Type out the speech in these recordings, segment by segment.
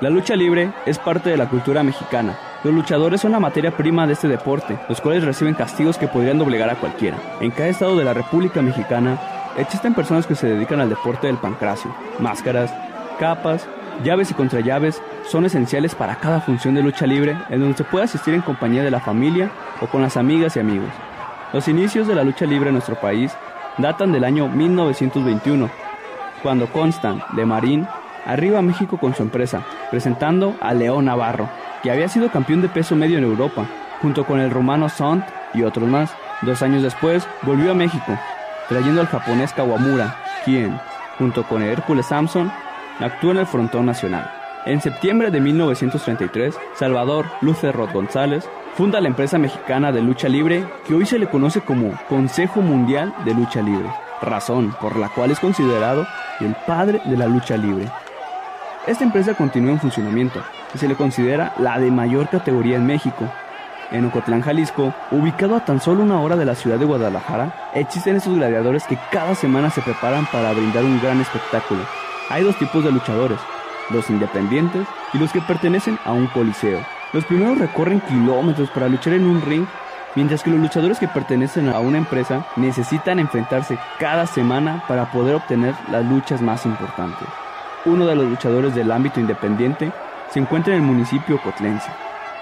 La lucha libre es parte de la cultura mexicana. Los luchadores son la materia prima de este deporte, los cuales reciben castigos que podrían doblegar a cualquiera. En cada estado de la República Mexicana existen personas que se dedican al deporte del pancracio. Máscaras, capas, llaves y contrallaves son esenciales para cada función de lucha libre en donde se puede asistir en compañía de la familia o con las amigas y amigos. Los inicios de la lucha libre en nuestro país datan del año 1921, cuando Constant de Marín arriba a México con su empresa, presentando a León Navarro, que había sido campeón de peso medio en Europa, junto con el rumano Sant y otros más. Dos años después, volvió a México, trayendo al japonés Kawamura, quien, junto con Hércules Samson, actuó en el frontón nacional. En septiembre de 1933, Salvador Lucerrot González funda la empresa mexicana de lucha libre que hoy se le conoce como Consejo Mundial de Lucha Libre, razón por la cual es considerado el padre de la lucha libre. Esta empresa continúa en funcionamiento y se le considera la de mayor categoría en México. En Ocotlán, Jalisco, ubicado a tan solo una hora de la ciudad de Guadalajara, existen estos gladiadores que cada semana se preparan para brindar un gran espectáculo. Hay dos tipos de luchadores, los independientes y los que pertenecen a un coliseo. Los primeros recorren kilómetros para luchar en un ring, mientras que los luchadores que pertenecen a una empresa necesitan enfrentarse cada semana para poder obtener las luchas más importantes. Uno de los luchadores del ámbito independiente se encuentra en el municipio cotlense.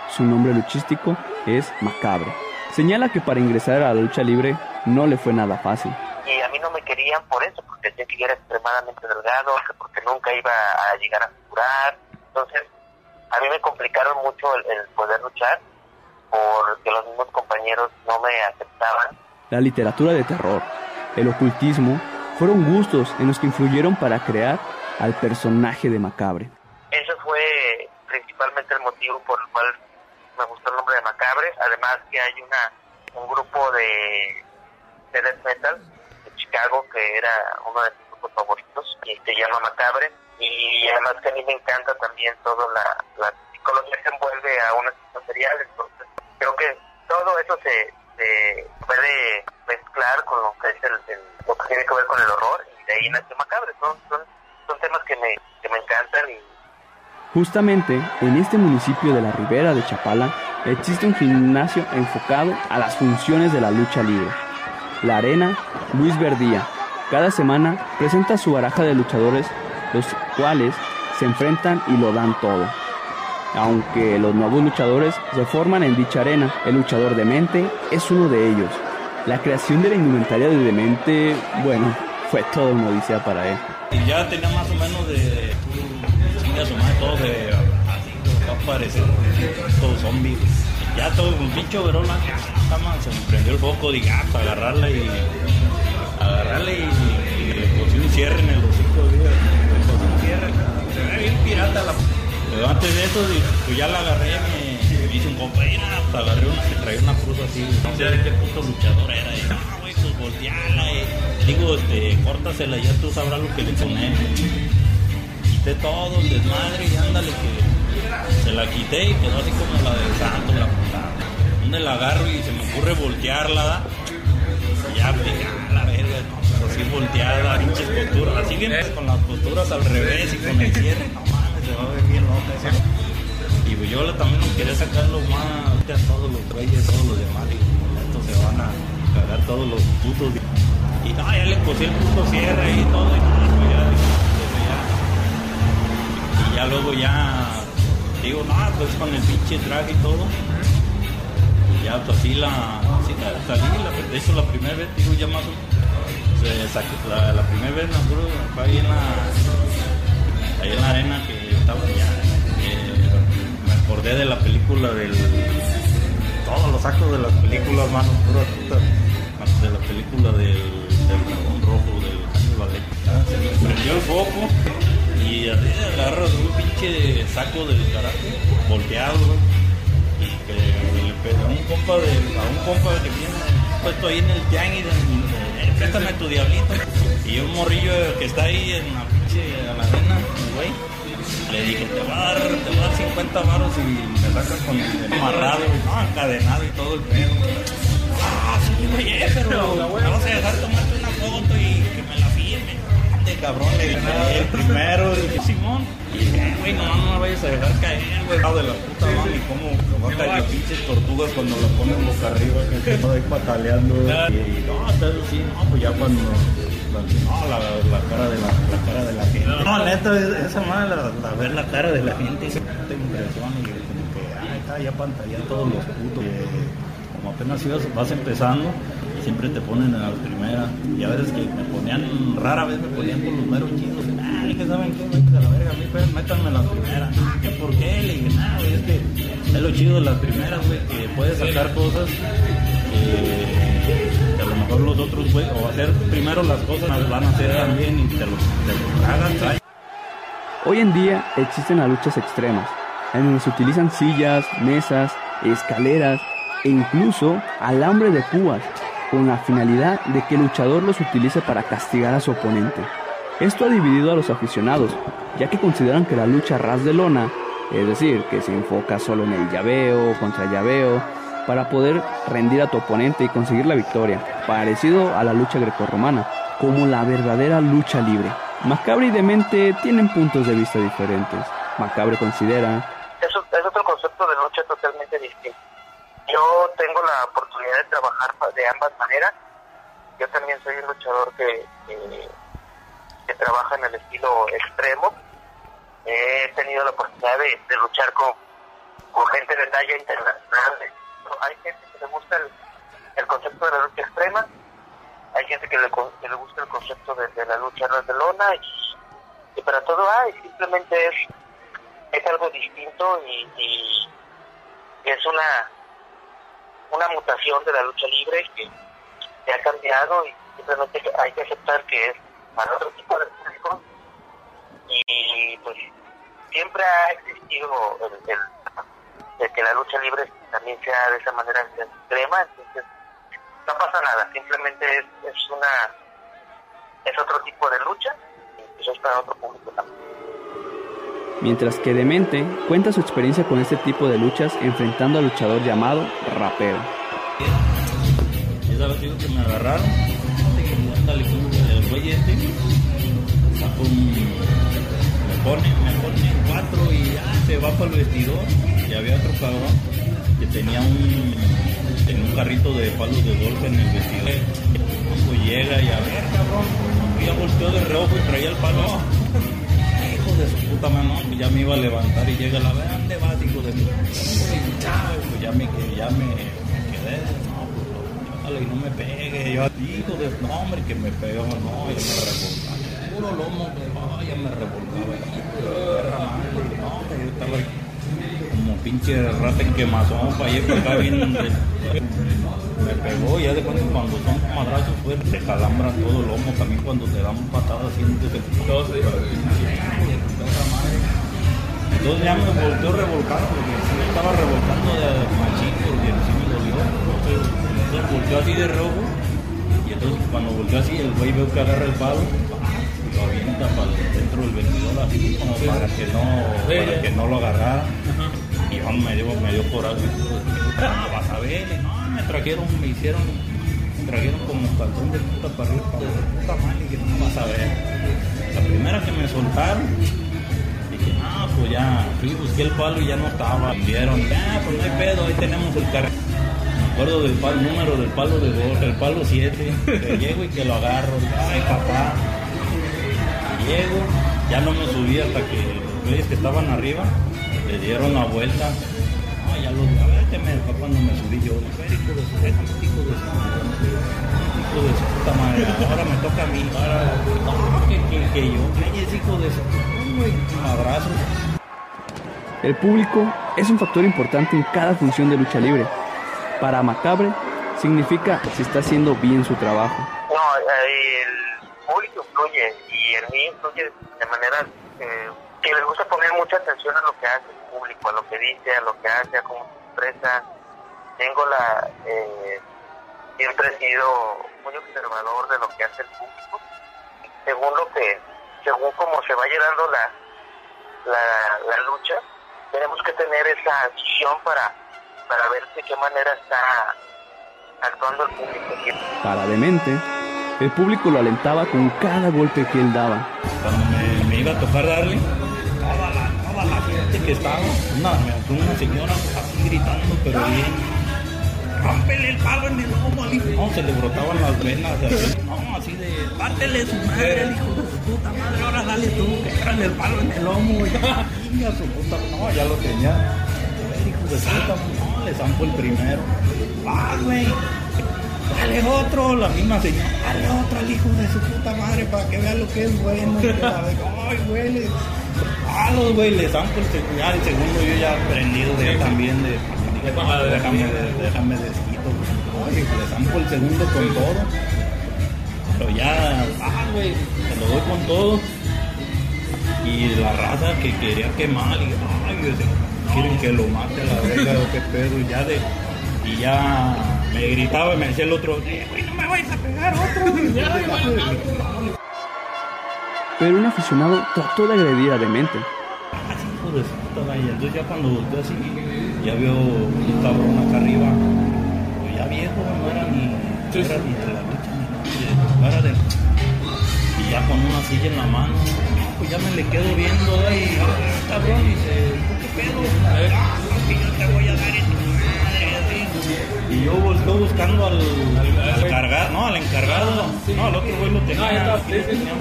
Su nombre luchístico es Macabre. Señala que para ingresar a la lucha libre no le fue nada fácil. Y a mí no me querían por eso, porque decía que yo era extremadamente delgado, que porque nunca iba a llegar a curar. Entonces, a mí me complicaron mucho el, el poder luchar porque los mismos compañeros no me aceptaban. La literatura de terror, el ocultismo, fueron gustos en los que influyeron para crear al personaje de Macabre. Eso fue principalmente el motivo por el cual me gustó el nombre de Macabre. Además que hay una un grupo de, de death metal de Chicago que era uno de mis grupos favoritos y se llama Macabre. Y además que a mí me encanta también toda la, la psicología que envuelve a un serial. Entonces creo que todo eso se, se puede mezclar con lo que es el, lo que tiene que ver con el horror y de ahí nació Macabre. Son, son temas que me, que me encantan Justamente en este municipio de la Ribera de Chapala existe un gimnasio enfocado a las funciones de la lucha libre. La Arena Luis Verdía cada semana presenta su baraja de luchadores, los cuales se enfrentan y lo dan todo. Aunque los nuevos luchadores se forman en dicha arena, el luchador demente es uno de ellos. La creación de la indumentaria de demente, bueno, fue toda una odisea para él. Y ya tenía más o menos de. Chinga su madre, todo de. Así, va a parecer. Todo zombie. Ya todo un pincho. Cama, se me prendió el foco. Dije, ah, para agarrarla y. Agarrarle y, y le puse un cierre en el hocico. Le puse un cierre. Se ve bien pirata la. Pero antes de eso, pues ya la agarré. Me, me hice un compa y nada, pues agarré una traía una cruz así. No sé de qué puto luchador era. Y, pues volteala. eh. Digo, este, córtasela, ya tú sabrás lo que le pones quité todo el desmadre y ándale que se la quité y quedó así como la del santo, la putada. Donde la agarro y se me ocurre voltearla, ¿da? Ya dije, ah, la verga, así volteada, pinches posturas, así bien pues, con las posturas al revés y con el cierre, no mames, se va a ver bien loca esa. Y pues yo también quería sacar los más a todos los güeyes, todos los demás, y estos se van a todos los putos. Y no, ya le puse el puto cierre y todo, y no, pues ya, y ya luego ya digo, no, pues con el pinche traje y todo. Y ya pues así la, así la salí, la, de hecho la primera vez, digo ya más la, primera vez me acuerdo, fue ahí en la, ahí en la arena que estaba ya, eh, me acordé de la película del, todos los actos de las películas, pura puta, de la película del, del dragón rojo, del Hannibal Lecter. Se prendió el foco y así agarras un pinche saco del karate volteado y que le pegó a un compa de, a un compa que tiene puesto ahí en el tianguis en- en- préstame tu diablito y un morrillo que está ahí en la pinche a la arena güey le dije te voy a dar te voy a dar 50 varos y me sacas con el amarrado no encadenado y todo el pedo sí eh, pero me vas a dejar tomarte una foto y que me la firme de cabrón, le gané el primero, dije, Simón. Y dije, güey, no, no me vayas a dejar caer, güey. de la puta mami, cómo va a caer pinches tortugas cuando lo ponen boca arriba, que se ahí pataleando. Y no, está así, no, pues ya cuando no, la, la, cara de la, la, cara de la gente. No, neta, esa madre, la, ver la cara de la gente, te impresiona y como que, ah, está ya pantalla todos los putos. Como apenas ibas, vas empezando, siempre te ponen en las primeras. Y a veces que me ponían, rara vez me ponían con los meros chidos. Ay, que saben qué, de la verga, a mí pues, métanme en las primeras. Ah, que por qué, le dije, nada, es que es lo chido de las primeras, güey, que puedes sacar cosas. Eh, mejor los otros, güey, o hacer primero las cosas, van a hacer también y te los, te Hoy en día existen las luchas extremas, en donde se utilizan sillas, mesas, escaleras e incluso alambre de púas, con la finalidad de que el luchador los utilice para castigar a su oponente. Esto ha dividido a los aficionados, ya que consideran que la lucha ras de lona, es decir, que se enfoca solo en el llaveo, contra llaveo, para poder rendir a tu oponente y conseguir la victoria, parecido a la lucha grecorromana, como la verdadera lucha libre. Macabre y Demente tienen puntos de vista diferentes. Macabre considera... Eso es otro concepto de lucha totalmente distinto. Yo tengo la oportunidad de trabajar de ambas maneras. Yo también soy un luchador que, que, trabaja en el estilo extremo. He tenido la oportunidad de, luchar con, con gente de talla internacional, hay gente que le gusta el, concepto de la lucha extrema, hay gente que le, que le gusta el concepto de, la lucha de lona y, para todo hay, simplemente es, es algo distinto y, y, es una una mutación de la lucha libre que, que ha cambiado y simplemente hay que aceptar que es para otro tipo de público y pues siempre ha existido el, el de que la lucha libre también sea de esa manera extrema, entonces no pasa nada, simplemente es, es una es otro tipo de lucha y eso es para otro público también. Mientras que Demente cuenta su experiencia con este tipo de luchas enfrentando al luchador llamado Rapero. Esa vez que me agarraron, el güey este, sacó un, me pone, me pone cuatro y ya se va para el vestidor y había otro cabrón que tenía un, un carrito de palos de golf en el vestido. Pues llega y a ver, cabrón, ya volteó de reojo y traía el palo. De su puta mano, pues ya me iba a levantar y llega la ver, ¿dónde vas, hijo de mi? Pues ya me, ya me, quedé, no, pues y no me pegue. Yo, hijo de, no, hombre, que me pegó, no, ya me revolcaba. Puro lomo, ya me revolcaba. No, yo estaba como pinche rata en quemazón para allá para acá bien me pegó ya de cuando, cuando son madrazos fuertes te calambran todo el lomo también cuando te dan patadas sientes que entonces ya me volteó revolcando porque sí me estaba revolcando de machín porque sí me dolió. Entonces volteó así de rojo y entonces cuando volteó así el güey veo que agarra el palo lo avienta para dentro del vestidor así como para que no para que no lo agarrara. Y yo me dio, me dio coraje. Ah, vas a ver, no, trajeron, me hicieron, me trajeron como calzón de puta para arriba, para puta madre, que no vas a ver. La primera que me soltaron, dije, no, pues ya, fui, busqué el palo y ya no estaba. Vieron, ya, pues no hay pedo, ahí tenemos el carro. Me acuerdo del palo, número del palo de dos, el palo 7, que llego y que lo agarro, ay papá. Llego, ya no me subí hasta que los güeyes que estaban arriba le dieron la vuelta. Ya los a ver que me cuando me subí yo, a ver, hijo de su hijo de su hijo de su puta madre, ahora me toca a mí, ahora, que, que, que yo, que es hijo de su abrazos. El público es un factor importante en cada función de lucha libre. Para Macabre significa si está haciendo bien su trabajo. No, el público influye y el mí influye de manera eh, que les gusta poner mucha atención a lo que hace el público, a lo que dice, a lo que hace, a cómo Tengo la... Eh, siempre he sido muy observador de lo que hace el público, según lo que, según cómo se va llenando la, la, la lucha, tenemos que tener esa visión para, para ver de qué manera está actuando el público. Para Demente, El público lo alentaba con cada golpe que él daba. Cuando me, me iba a tocar darle, la, gente que estaba, una, una señora así gritando, pero bien. Rómpele el palo en el lomo al hijo. No, se le brotaban las venas. Así, no, así de, pártele su madre, el hijo de su puta madre, ahora dale tú, que el palo en el lomo. Ya, niña, su puta, no, ya lo tenía. El hijo de puta, no, le zampo el primero. Ah, güey. Dale otro, la misma señora, dale otro al hijo de su puta madre para que vea lo que es bueno. Ay, güey. Ah, los güey, le zampo el segundo. Ya, el segundo yo ya aprendido de también de déjame, déjame desquito. Oye, le zampo el segundo con todo. Pero ya, ah, güey, se lo doy con todo. Y la raza que quería quemar, y ay, quieren que lo mate a la verga o qué pedo, y ya de. Y ya me gritaba y me decía el otro, eh, güey, no me vayas a pegar otro. Pero un aficionado trató de agredir a Demente. Así, puta, vaya. Entonces ya cuando volteé así, ya veo un cabrón acá arriba, pues ya viejo, no era ni, no era ni de la lucha, ni no era de... Y ya con una silla en la mano, pues ya me le quedo viendo ahí, ah, cabrón, y dice, ¿qué pedo? Que yo te voy a dar en tu madre, así. Y yo volteo buscando al, al, al cargado, no, al encargado, no, al otro güey lo tenía, lo tenía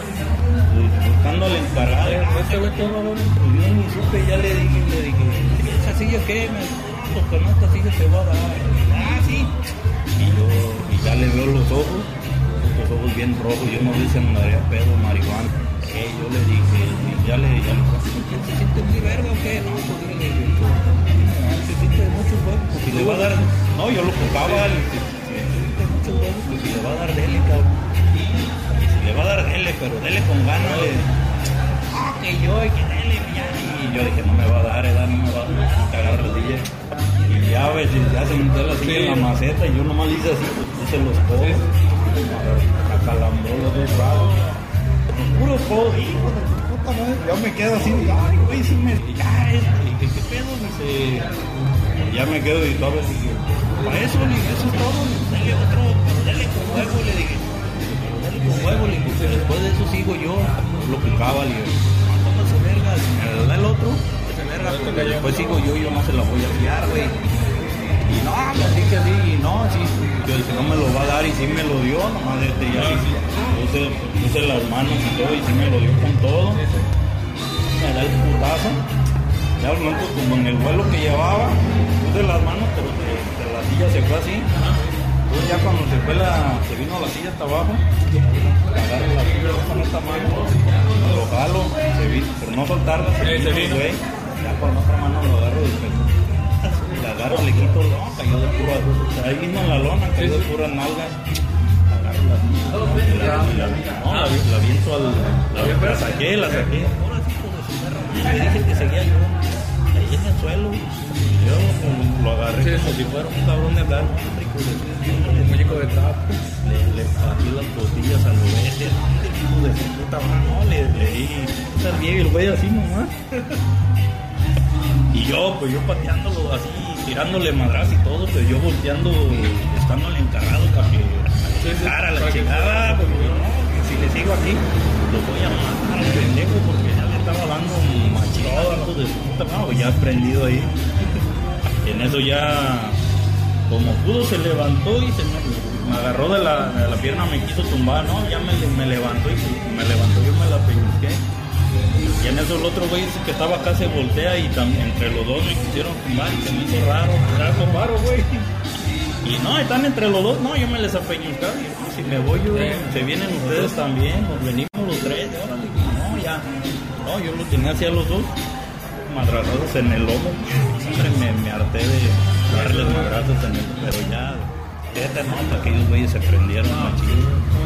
buscando al encargado. Este güey todo Pues bien, y supe, ya le dije, le dije, ¿esa silla qué? Me con esta silla te va a dar. Ah, sí. Y yo, y ya le veo los ojos, los ojos bien rojos, yo no dije me daría pedo, marihuana. Eh, yo le dije, y ya le, ya le dije, ¿se siente muy verga o qué? No, pues dile, se siente mucho huevos, pues si le va a dar, no, yo lo ocupaba, si se siente mucho huevos, pues si le va a dar dele, cabrón le va a dar dele, pero dele con ganas. Ah, que yo, que dele, ya. Y yo dije, no me va a dar, edad, no me va a cagar la silla. Y ya, ves, ya se metió la silla en la maceta y yo nomás le hice así, puse los codos, acalambró los dos lados. Puro codo, hijo de puta madre. Yo me quedo así, ay, güey, si me. Ya, este, ¿qué, pedo? Dice. Ya me quedo y todo, dije, para eso, le dije, eso es todo, dale otro, dale con huevo, le dije con huevo, le después de eso sigo yo, lo picaba, le dije, no se verga, me da el otro, se verga, porque después sigo yo, yo no se la voy a fiar, güey. Y no, me dije así, y no, sí, yo dije, no me lo va a dar, y sí me lo dio, nomás este, ya sí, puse, puse las manos y todo, y sí me lo dio con todo. Me da el putazo, ya al momento como en el vuelo que llevaba, puse las manos, pero de, de la silla se fue así. Entonces ya cuando se fue la, se vino la silla hasta abajo, agarro la silla con esta mano, lo jalo, se vino, por no soltarla, se vino, güey, ya con otra mano lo agarro del pecho. La agarro, le quito, no, cayó de pura, ahí mismo en la lona, cayó de pura nalga. Agarro la la, la, no, la, la viento al, la, la saqué, la saqué. Ahora sí, le dije que seguía yo, ahí en el suelo, yo lo agarré como si fuera un cabrón de blanco, un muñeco de trapo. Le, le partí las costillas al oeste, hijo de puta mano, le, le di estar bien el güey así nomás. Y yo, pues yo pateándolo así, tirándole madras y todo, pero yo volteando, estando al encargado para que cara la chingada, porque yo no, si le sigo aquí, lo voy a matar al pendejo porque ya le estaba dando machito de su puta madre, ya prendido ahí. En eso ya, como pudo, se levantó y se me, me agarró de la, de la, pierna, me quiso tumbar, ¿no? Ya me, me levantó y me levantó, yo me la peñusqué. Y en eso el otro güey que estaba acá se voltea y también entre los dos me quisieron tumbar y se me hizo raro, raro, raro, güey. Y no, están entre los dos, no, yo me les apeñuscaba y no, si me voy yo, se vienen ustedes también, nos venimos los tres, órale, no, ya, no, yo lo tenía hacia los dos, madrazos en el lomo, siempre me, harté de darles madrazos en el, pero ya, fíjate, no, hasta aquellos güeyes se prendieron machín.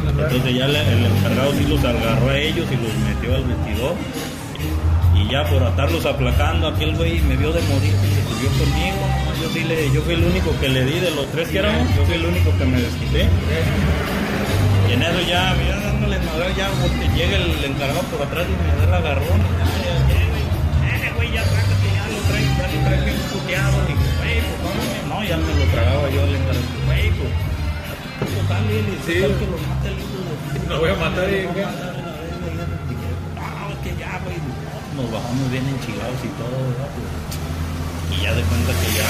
Entonces ya el encargado sí los agarró a ellos y los metió al vestidor. Y ya por atarlos aplacando, aquel güey me vio de morir y se subió conmigo. Yo sí le, yo fui el único que le di de los tres que éramos, yo fui el único que me desquité. Y en eso ya, ya dándole madre, ya porque llega el encargado por atrás y me da el agarrón. Ya lo ya lo trae bien puteado. Y güey, pues no, no, ya me lo tragaba yo encargado. Güey, pues total, y Sí. total que lo mata el hijo de... Lo voy a matar y- ya dije, "No, que ya, güey, nos bajamos bien enchilados y todo, ¿verdad? Y ya de cuenta que ya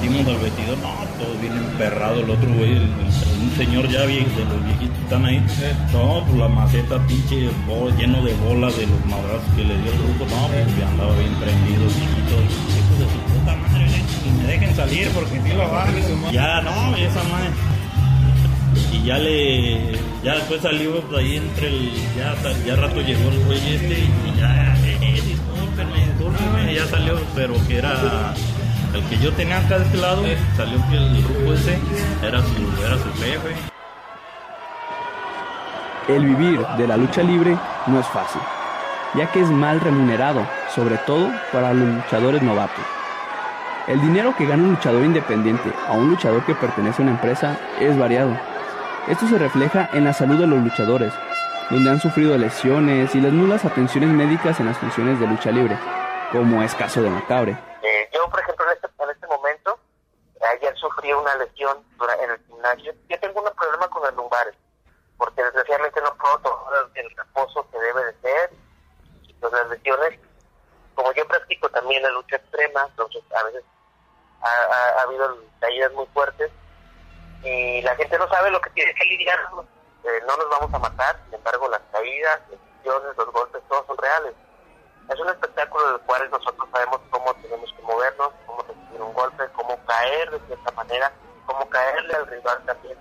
metimos al vestidor, no, todo bien emperrado, el otro güey, el- el- un señor ya viejo, de los viejitos están ahí, no, pues la maceta pinche bo- lleno de bolas de los madrazos que le dio el grupo, no, pues ya andaba bien prendido, viejito, hijos de su puta madre, y me dejen salir porque si lo van, ya, no, esa madre. Y ya le, ya después salió pues, ahí entre el, ya, ya rato llegó el güey este y ya, eh, discúlpenme, discúlpenme, ya salió, pero que era el que yo tenía acá de este lado, salió que el grupo ese era su, era su jefe. El vivir de la lucha libre no es fácil, ya que es mal remunerado, sobre todo para los luchadores novatos. El dinero que gana un luchador independiente a un luchador que pertenece a una empresa es variado. Esto se refleja en la salud de los luchadores, donde han sufrido lesiones y las nulas atenciones médicas en las funciones de lucha libre, como es caso de Macabre. Por ejemplo, en este, en este momento, ayer sufrí una lesión en el gimnasio. Yo tengo un problema con los lumbares, porque desgraciadamente no puedo tomar el, reposo que debe de ser. Entonces, las lesiones, como yo practico también la lucha extrema, entonces a veces ha habido caídas muy fuertes y la gente no sabe lo que tiene que lidiar. Eh, no nos vamos a matar, sin embargo, las caídas, las lesiones, los golpes, todos son reales. Es un espectáculo del cual nosotros sabemos cómo tenemos que movernos, cómo recibir un golpe, cómo caer de cierta manera, cómo caerle al rival también.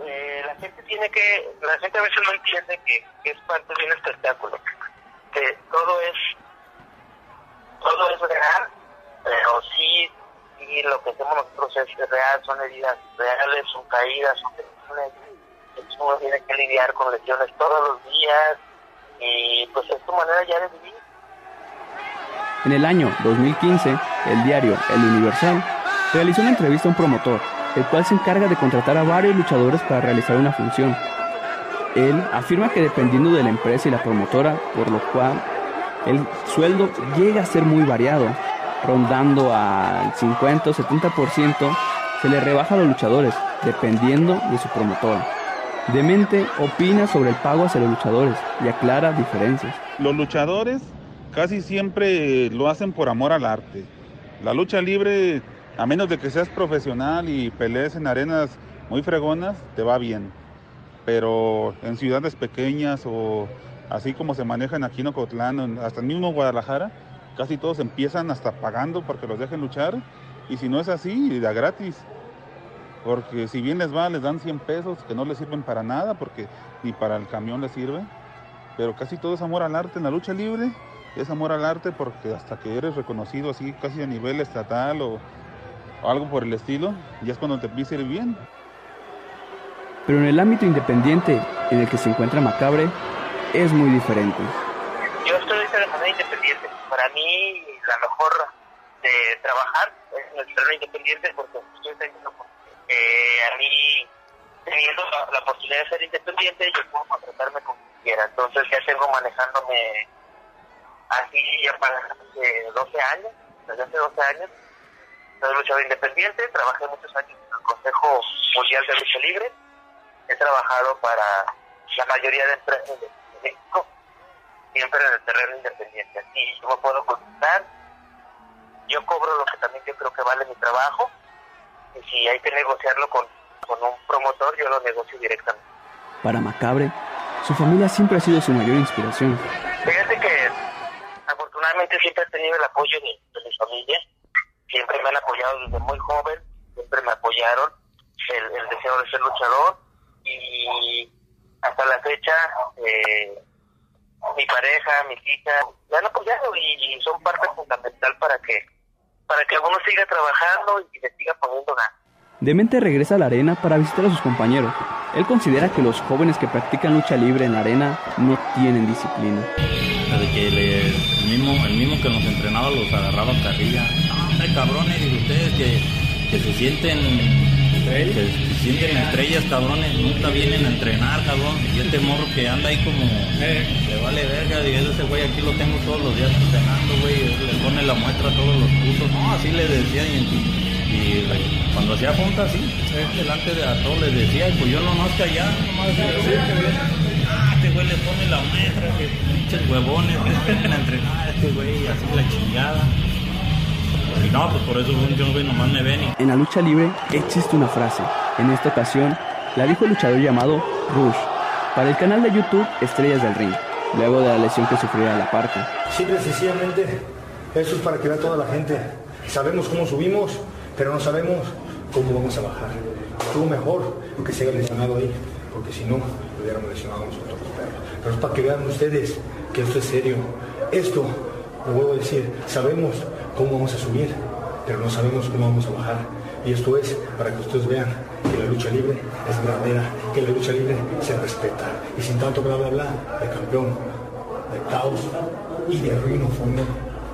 Eh, la gente tiene que, la gente a veces no entiende que, es parte de un espectáculo, que todo es, todo es real, pero sí, sí lo que hacemos nosotros es real, son heridas reales, son caídas, son lesiones, uno tiene que lidiar con lesiones todos los días y pues es tu manera ya de vivir. En el año 2015, el diario El Universal realizó una entrevista a un promotor, el cual se encarga de contratar a varios luchadores para realizar una función. Él afirma que dependiendo de la empresa y la promotora, por lo cual el sueldo llega a ser muy variado, rondando al 50 o 70%, se le rebaja a los luchadores, dependiendo de su promotora. Demente opina sobre el pago hacia los luchadores y aclara diferencias. Los luchadores casi siempre lo hacen por amor al arte. La lucha libre, a menos de que seas profesional y pelees en arenas muy fregonas, te va bien. Pero en ciudades pequeñas o así como se manejan aquí en Ocotlán, hasta el mismo Guadalajara, casi todos empiezan hasta pagando porque los dejen luchar. Y si no es así, da gratis. Porque si bien les va, les dan 100 pesos que no les sirven para nada, porque ni para el camión les sirve pero casi todo es amor al arte en la lucha libre. Es amor al arte porque hasta que eres reconocido así casi a nivel estatal o, o algo por el estilo, ya es cuando te empieza a ir bien. Pero en el ámbito independiente en el que se encuentra Macabre, es muy diferente. Yo estoy de manera independiente. Para mí, la mejor de trabajar es en el terreno independiente porque estoy teniendo, eh, a mí, teniendo la, la oportunidad de ser independiente, yo puedo contratarme con quien quiera. Entonces ya tengo manejándome así ya para hace 12 años, desde hace 12 años. Soy luchador independiente, trabajé muchos años en el Consejo Mundial de Lucha Libre. He trabajado para la mayoría de empresas de México siempre en el terreno independiente. Así yo me puedo consultar, yo cobro lo que también yo creo que vale mi trabajo, y si hay que negociarlo con, con un promotor, yo lo negocio directamente. Para Macabre, su familia siempre ha sido su mayor inspiración. Fíjate siempre he tenido el apoyo de, de mi familia, siempre me han apoyado desde muy joven, siempre me apoyaron el, el deseo de ser luchador y hasta la fecha eh, mi pareja, mis hijas me han apoyado y, y son parte fundamental para que para que uno siga trabajando y le siga poniendo ganas. Demente regresa a la arena para visitar a sus compañeros. Él considera que los jóvenes que practican lucha libre en la arena no tienen disciplina. De que le- el, mismo, el mismo que nos entrenaba los agarraba carrilla. No, hombre, cabrones, y ustedes que, que se sienten que se sienten estrellas, cabrones, nunca vienen a entrenar, cabrón. Y este morro que anda ahí como le vale verga, y ese güey aquí lo tengo todos los días entrenando, güey, le pone la muestra a todos los putos. No, así le decía y Y cuando hacía juntas, sí, delante de a todos les decía, y pues yo nomás allá, nomás decía, este güey le pone la metra, que pinches huevones, que a entrenar a este güey, así la chingada. Y no, pues por eso un güey nomás me ven. En la lucha libre existe una frase. En esta ocasión la dijo el luchador llamado Rush para el canal de YouTube Estrellas del Ring, luego de la lesión que sufrió a la parte. Simple sencillamente, eso es para que vea toda la gente. Sabemos cómo subimos, pero no sabemos cómo vamos a bajar. Estuvo mejor que se haya lesionado ahí, porque si no, lo hubiéramos lesionado nosotros. Pero es para que vean ustedes que esto es serio. Esto, lo vuelvo a decir, sabemos cómo vamos a subir, pero no sabemos cómo vamos a bajar. Y esto es para que ustedes vean que la lucha libre es verdadera, que la lucha libre se respeta. Y sin tanto bla bla el campeón de caos y de ruino fondo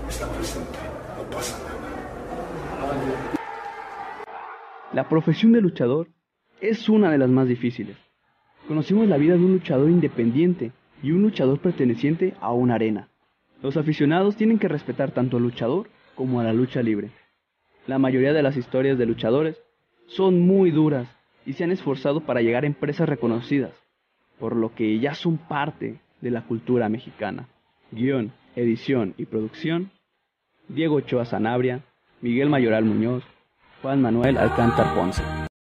está presente. No pasa nada. La profesión de luchador es una de las más difíciles. Conocimos la vida de un luchador independiente y un luchador perteneciente a una arena. Los aficionados tienen que respetar tanto al luchador como a la lucha libre. La mayoría de las historias de luchadores son muy duras y se han esforzado para llegar a empresas reconocidas, por lo que ya son parte de la cultura mexicana. Guión, edición y producción, Diego Ochoa Sanabria, Miguel Mayoral Muñoz, Juan Manuel Alcántar Ponce.